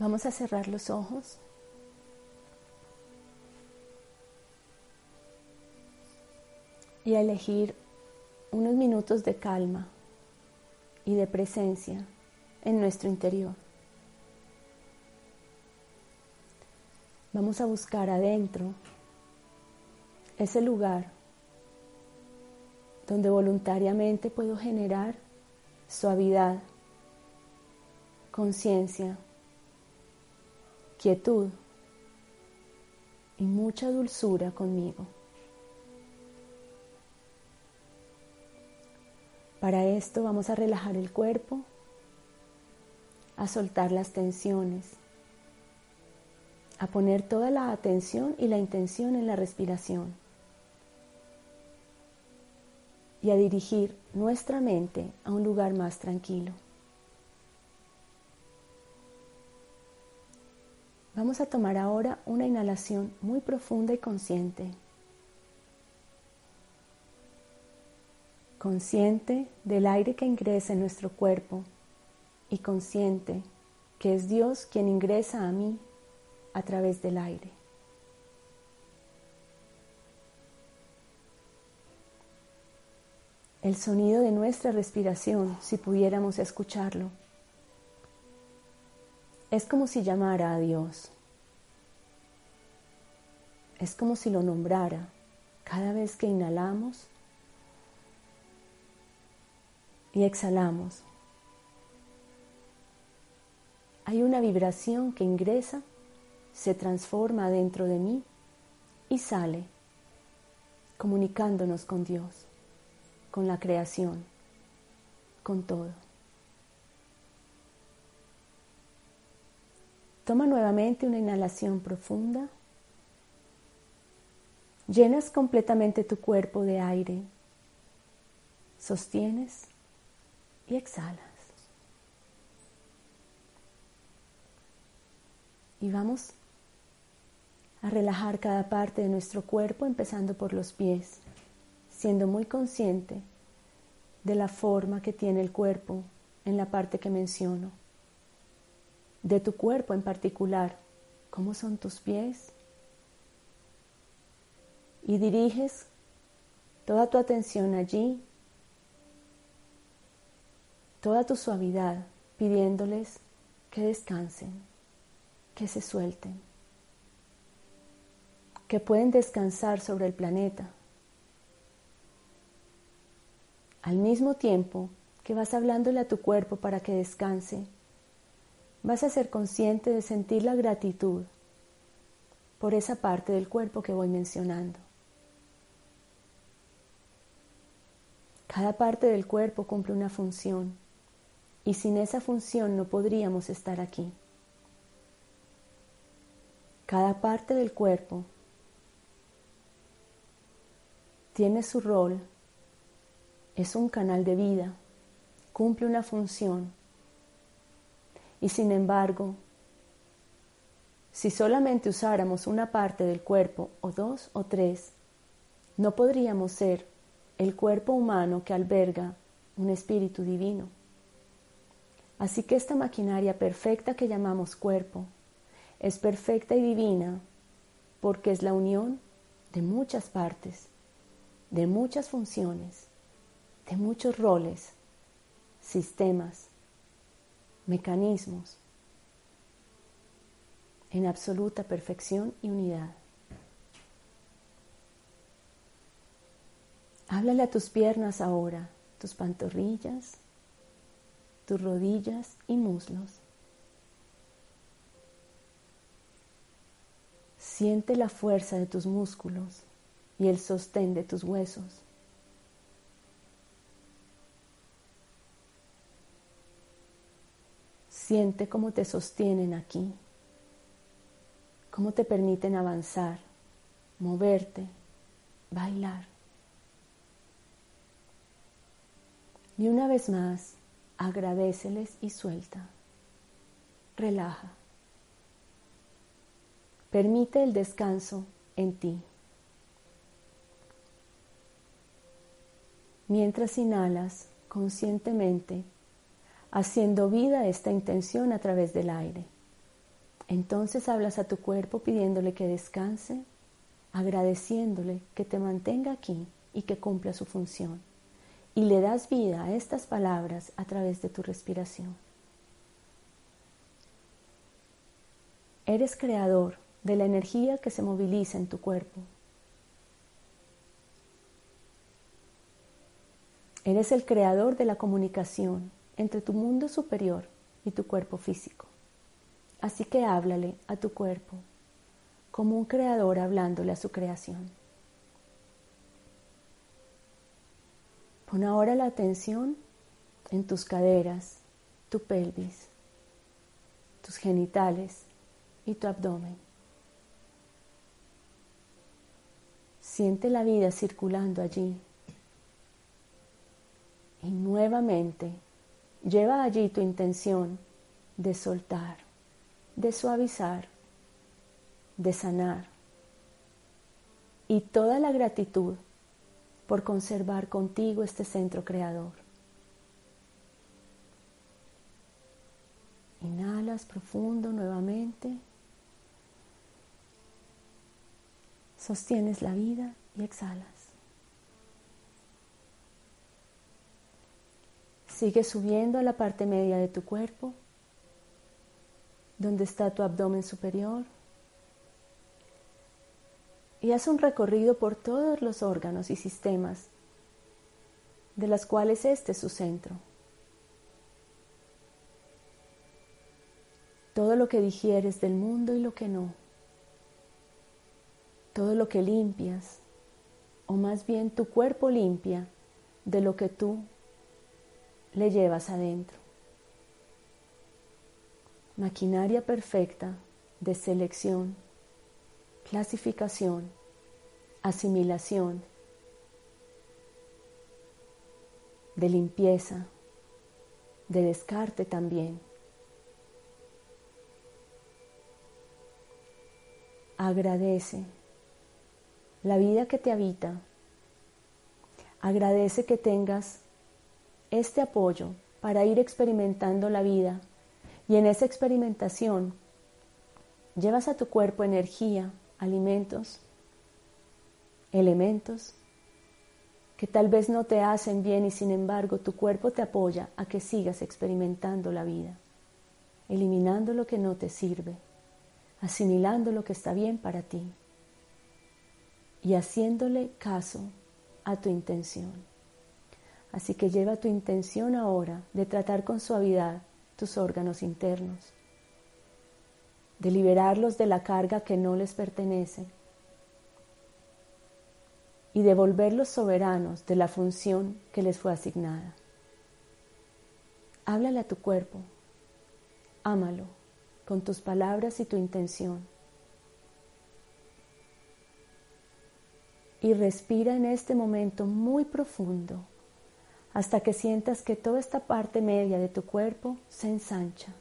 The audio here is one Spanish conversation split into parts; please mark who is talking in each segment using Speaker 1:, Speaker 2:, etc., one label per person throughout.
Speaker 1: Vamos a cerrar los ojos. Y a elegir unos minutos de calma y de presencia en nuestro interior. Vamos a buscar adentro ese lugar donde voluntariamente puedo generar suavidad, conciencia, quietud y mucha dulzura conmigo. Para esto vamos a relajar el cuerpo, a soltar las tensiones, a poner toda la atención y la intención en la respiración y a dirigir nuestra mente a un lugar más tranquilo. Vamos a tomar ahora una inhalación muy profunda y consciente. Consciente del aire que ingresa en nuestro cuerpo y consciente que es Dios quien ingresa a mí a través del aire. El sonido de nuestra respiración, si pudiéramos escucharlo, es como si llamara a Dios. Es como si lo nombrara cada vez que inhalamos y exhalamos. Hay una vibración que ingresa, se transforma dentro de mí y sale, comunicándonos con Dios, con la creación, con todo. Toma nuevamente una inhalación profunda. Llenas completamente tu cuerpo de aire. Sostienes y exhalas. Y vamos a relajar cada parte de nuestro cuerpo, empezando por los pies, siendo muy consciente de la forma que tiene el cuerpo en la parte que menciono de tu cuerpo en particular, cómo son tus pies. Y diriges toda tu atención allí, toda tu suavidad, pidiéndoles que descansen, que se suelten, que pueden descansar sobre el planeta. Al mismo tiempo que vas hablándole a tu cuerpo para que descanse, vas a ser consciente de sentir la gratitud por esa parte del cuerpo que voy mencionando. Cada parte del cuerpo cumple una función y sin esa función no podríamos estar aquí. Cada parte del cuerpo tiene su rol, es un canal de vida, cumple una función y sin embargo, si solamente usáramos una parte del cuerpo o dos o tres, no podríamos ser el cuerpo humano que alberga un espíritu divino. Así que esta maquinaria perfecta que llamamos cuerpo es perfecta y divina porque es la unión de muchas partes, de muchas funciones, de muchos roles, sistemas, mecanismos en absoluta perfección y unidad. Háblale a tus piernas ahora, tus pantorrillas, tus rodillas y muslos. Siente la fuerza de tus músculos y el sostén de tus huesos. Siente cómo te sostienen aquí, cómo te permiten avanzar, moverte, bailar. Y una vez más, agradeceles y suelta. Relaja. Permite el descanso en ti. Mientras inhalas conscientemente, haciendo vida esta intención a través del aire. Entonces hablas a tu cuerpo pidiéndole que descanse, agradeciéndole que te mantenga aquí y que cumpla su función. Y le das vida a estas palabras a través de tu respiración. Eres creador de la energía que se moviliza en tu cuerpo. Eres el creador de la comunicación entre tu mundo superior y tu cuerpo físico. Así que háblale a tu cuerpo como un creador hablándole a su creación. Pon ahora la atención en tus caderas, tu pelvis, tus genitales y tu abdomen. Siente la vida circulando allí. Y nuevamente lleva allí tu intención de soltar, de suavizar, de sanar. Y toda la gratitud por conservar contigo este centro creador. Inhalas profundo nuevamente. Sostienes la vida y exhalas. Sigue subiendo a la parte media de tu cuerpo, donde está tu abdomen superior. Y haz un recorrido por todos los órganos y sistemas de las cuales este es su centro. Todo lo que digieres del mundo y lo que no todo lo que limpias, o más bien tu cuerpo limpia de lo que tú le llevas adentro. Maquinaria perfecta de selección, clasificación, asimilación, de limpieza, de descarte también. Agradece la vida que te habita. Agradece que tengas este apoyo para ir experimentando la vida y en esa experimentación llevas a tu cuerpo energía, alimentos, elementos que tal vez no te hacen bien y sin embargo tu cuerpo te apoya a que sigas experimentando la vida, eliminando lo que no te sirve, asimilando lo que está bien para ti y haciéndole caso a tu intención. Así que lleva tu intención ahora de tratar con suavidad tus órganos internos, de liberarlos de la carga que no les pertenece y de volverlos soberanos de la función que les fue asignada. Háblale a tu cuerpo, ámalo con tus palabras y tu intención y respira en este momento muy profundo hasta que sientas que toda esta parte media de tu cuerpo se ensancha,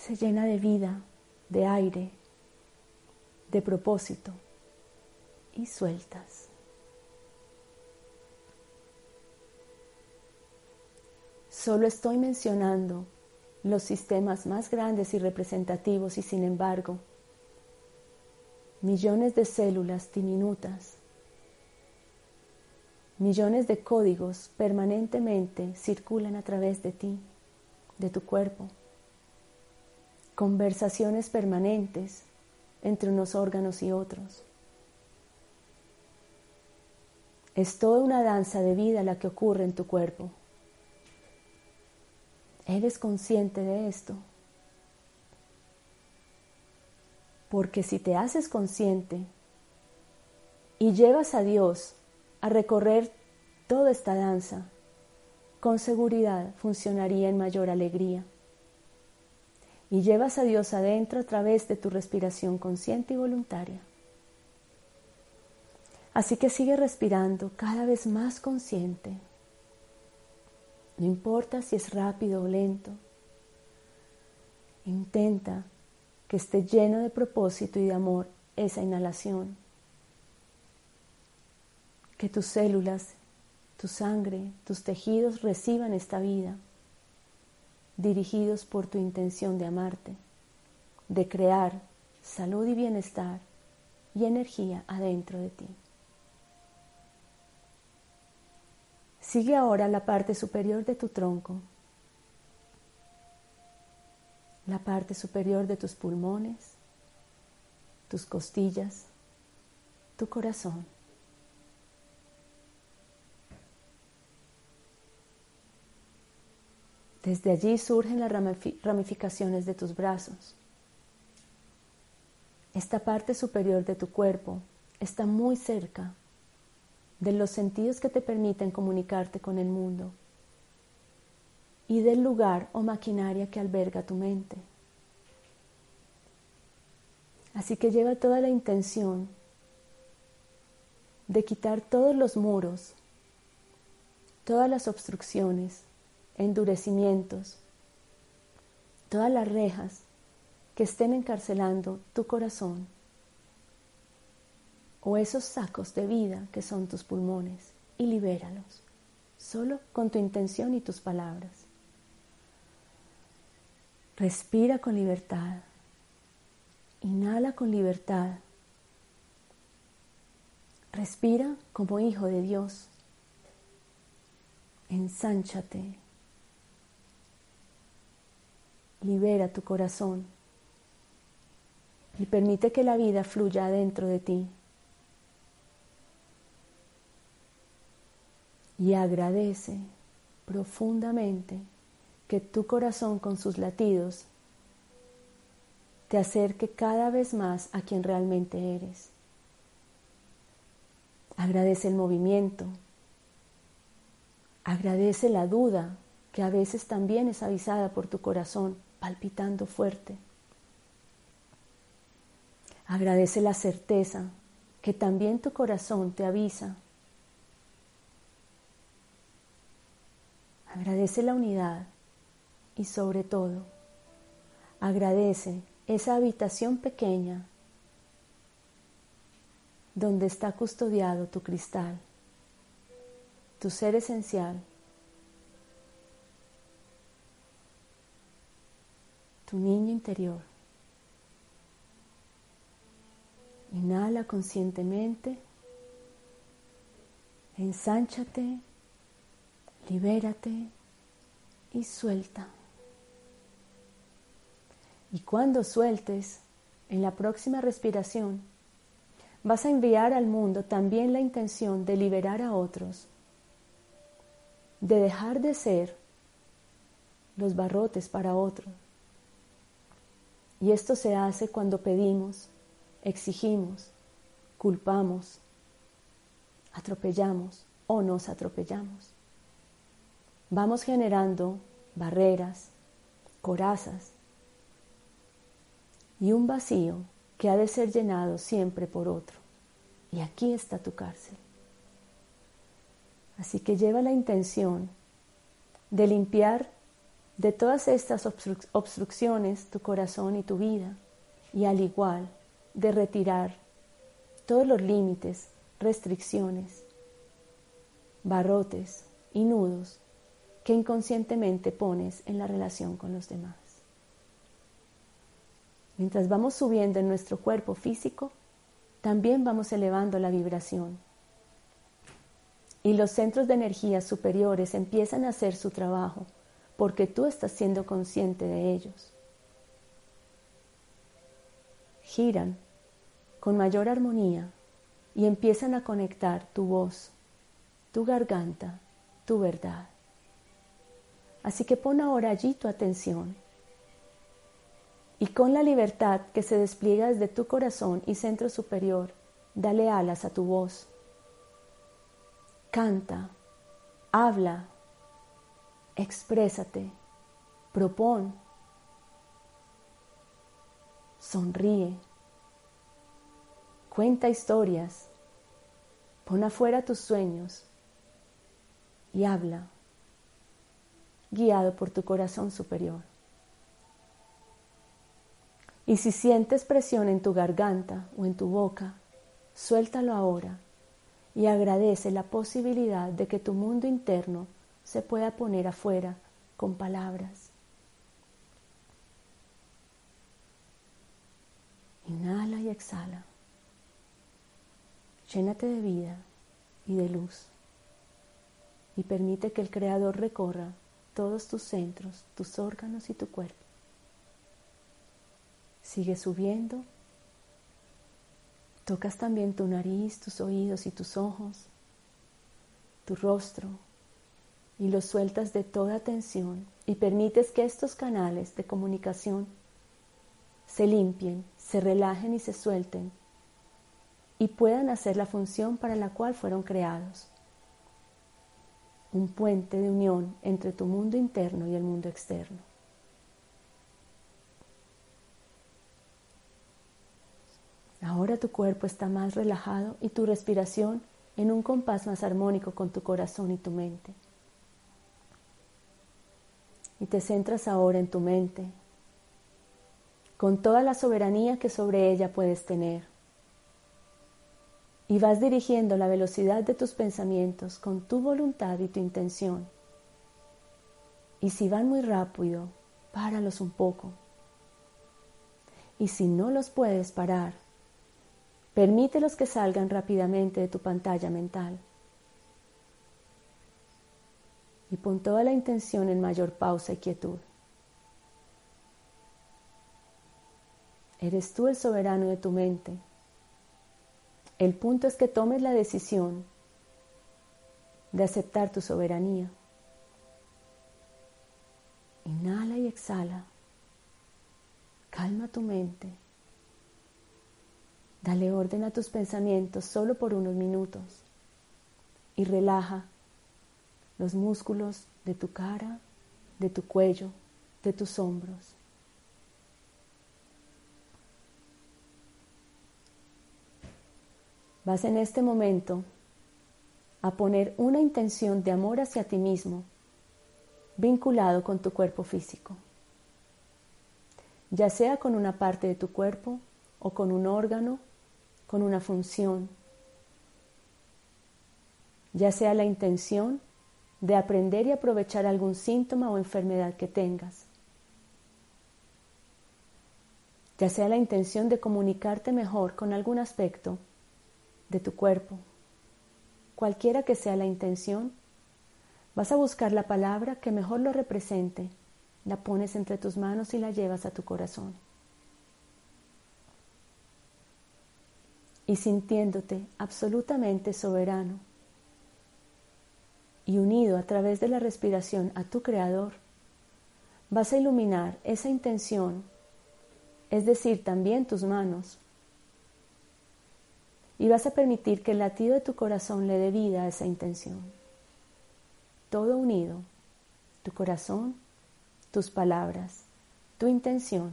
Speaker 1: se llena de vida, de aire, de propósito y sueltas. Solo estoy mencionando los sistemas más grandes y representativos y sin embargo millones de células diminutas, millones de códigos permanentemente circulan a través de ti, de tu cuerpo, conversaciones permanentes entre unos órganos y otros. Es toda una danza de vida la que ocurre en tu cuerpo. ¿Eres consciente de esto? Porque si te haces consciente y llevas a Dios a recorrer toda esta danza, con seguridad funcionaría en mayor alegría. Y llevas a Dios adentro a través de tu respiración consciente y voluntaria. Así que sigue respirando cada vez más consciente. No importa si es rápido o lento. Intenta que esté lleno de propósito y de amor esa inhalación. Que tus células, tu sangre, tus tejidos reciban esta vida dirigidos por tu intención de amarte, de crear salud y bienestar y energía adentro de ti. Sigue ahora la parte superior de tu tronco, la parte superior de tus pulmones, tus costillas, tu corazón. Desde allí surgen las ramificaciones de tus brazos. Esta parte superior de tu cuerpo está muy cerca de los sentidos que te permiten comunicarte con el mundo y del lugar o maquinaria que alberga tu mente. Así que lleva toda la intención de quitar todos los muros, todas las obstrucciones, endurecimientos, todas las rejas que estén encarcelando tu corazón o esos sacos de vida que son tus pulmones y libéralos, solo con tu intención y tus palabras. Respira con libertad, inhala con libertad, respira como hijo de Dios, ensánchate, libera tu corazón y permite que la vida fluya adentro de ti. y agradece profundamente que tu corazón con sus latidos te acerque cada vez más a quien realmente eres. Agradece el movimiento, agradece la duda que a veces también es avisada por tu corazón palpitando fuerte. Agradece la certeza que también tu corazón te avisa Agradece la unidad y sobre todo, agradece esa habitación pequeña donde está custodiado tu cristal, tu ser esencial, tu niño interior. Inhala conscientemente, ensánchate libérate y suelta. Y cuando sueltes, en la próxima respiración, vas a enviar al mundo también la intención de liberar a otros, de dejar de ser los barrotes para otros. Y esto se hace cuando pedimos, exigimos, culpamos, atropellamos o nos atropellamos vamos generando barreras, corazas y un vacío que ha de ser llenado siempre por otro. Y aquí está tu cárcel. Así que lleva la intención de limpiar de todas estas obstrucciones tu corazón y tu vida y al igual de retirar todos los límites, restricciones, barrotes y nudos que inconscientemente pones en la relación con los demás. Mientras vamos subiendo en nuestro cuerpo físico, también vamos elevando la vibración. Y los centros de energía superiores empiezan a hacer su trabajo porque tú estás siendo consciente de ellos. Giran con mayor armonía y empiezan a conectar tu voz, tu garganta, tu verdad. Así que pon ahora allí tu atención. Y con la libertad que se despliega desde tu corazón y centro superior, dale alas a tu voz. Canta, habla, exprésate, propón, sonríe, cuenta historias, pon afuera tus sueños y habla guiado por tu corazón superior. Y si sientes presión en tu garganta o en tu boca, suéltalo ahora y agradece la posibilidad de que tu mundo interno se pueda poner afuera con palabras. Inhala y exhala. Llénate de vida y de luz y permite que el Creador recorra todos tus centros, tus órganos y tu cuerpo. Sigue subiendo. Tocas también tu nariz, tus oídos y tus ojos, tu rostro, y los sueltas de toda tensión y permites que estos canales de comunicación se limpien, se relajen y se suelten y puedan hacer la función para la cual fueron creados. Un puente de unión entre tu mundo interno y el mundo externo. Ahora tu cuerpo está más relajado y tu respiración en un compás más armónico con tu corazón y tu mente. Y te centras ahora en tu mente, con toda la soberanía que sobre ella puedes tener. Y vas dirigiendo la velocidad de tus pensamientos con tu voluntad y tu intención. Y si van muy rápido, páralos un poco. Y si no los puedes parar, permítelos que salgan rápidamente de tu pantalla mental. Y pon toda la intención en mayor pausa y quietud. Eres tú el soberano de tu mente. El punto es que tomes la decisión de aceptar tu soberanía. Inhala y exhala. Calma tu mente. Dale orden a tus pensamientos solo por unos minutos y relaja los músculos de tu cara, de tu cuello, de tus hombros. Vas en este momento a poner una intención de amor hacia ti mismo vinculado con tu cuerpo físico, ya sea con una parte de tu cuerpo o con un órgano, con una función, ya sea la intención de aprender y aprovechar algún síntoma o enfermedad que tengas, ya sea la intención de comunicarte mejor con algún aspecto de tu cuerpo, cualquiera que sea la intención, vas a buscar la palabra que mejor lo represente, la pones entre tus manos y la llevas a tu corazón. Y sintiéndote absolutamente soberano, y unido a través de la respiración a tu Creador, vas a iluminar esa intención, es decir, también tus manos, y vas a permitir que el latido de tu corazón le dé vida a esa intención. Todo unido, tu corazón, tus palabras, tu intención,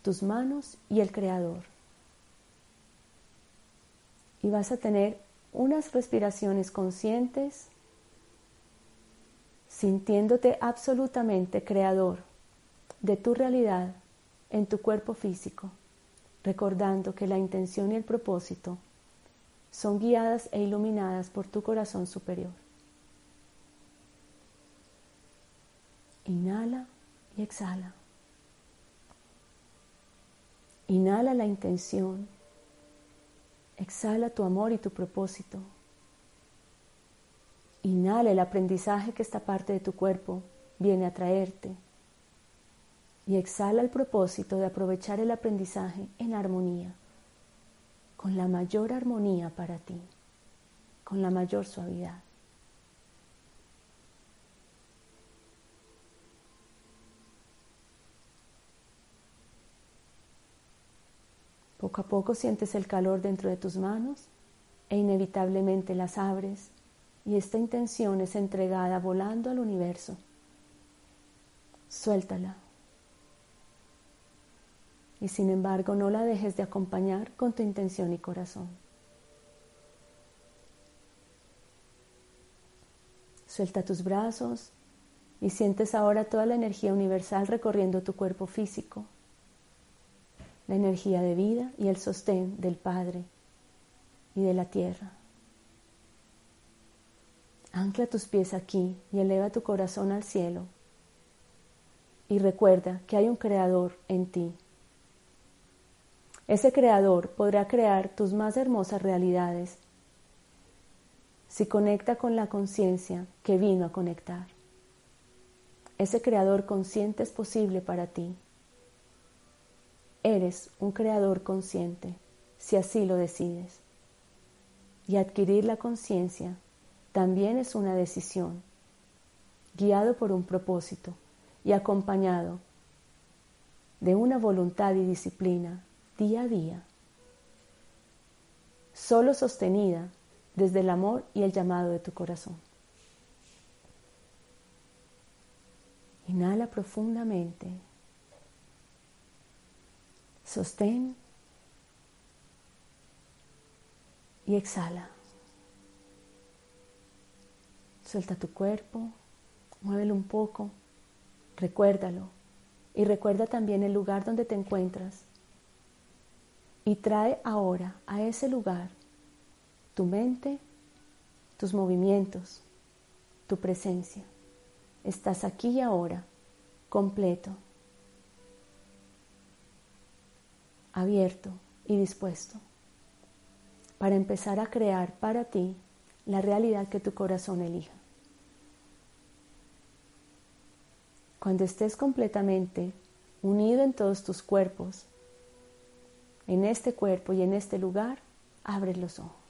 Speaker 1: tus manos y el Creador. Y vas a tener unas respiraciones conscientes sintiéndote absolutamente creador de tu realidad en tu cuerpo físico, recordando que la intención y el propósito son guiadas e iluminadas por tu corazón superior. Inhala y exhala. Inhala la intención. Exhala tu amor y tu propósito. Inhala el aprendizaje que esta parte de tu cuerpo viene a traerte. Y exhala el propósito de aprovechar el aprendizaje en armonía, con la mayor armonía para ti, con la mayor suavidad. Poco a poco sientes el calor dentro de tus manos e inevitablemente las abres y esta intención es entregada volando al universo. Suéltala. Y sin embargo no la dejes de acompañar con tu intención y corazón. Suelta tus brazos y sientes ahora toda la energía universal recorriendo tu cuerpo físico, la energía de vida y el sostén del Padre y de la tierra. Ancla tus pies aquí y eleva tu corazón al cielo. Y recuerda que hay un creador en ti. Ese creador podrá crear tus más hermosas realidades si conecta con la conciencia que vino a conectar. Ese creador consciente es posible para ti. Eres un creador consciente si así lo decides. Y adquirir la conciencia también es una decisión, guiado por un propósito y acompañado de una voluntad y disciplina día a día, solo sostenida desde el amor y el llamado de tu corazón. Inhala profundamente. Sostén y exhala. Suelta tu cuerpo, muévelo un poco, recuérdalo y recuerda también el lugar donde te encuentras. Y trae ahora a ese lugar tu mente, tus movimientos, tu presencia. Estás aquí y ahora, completo, abierto y dispuesto para empezar a crear para ti la realidad que tu corazón elija. Cuando estés completamente unido en todos tus cuerpos, en este cuerpo y en este lugar, abre los ojos.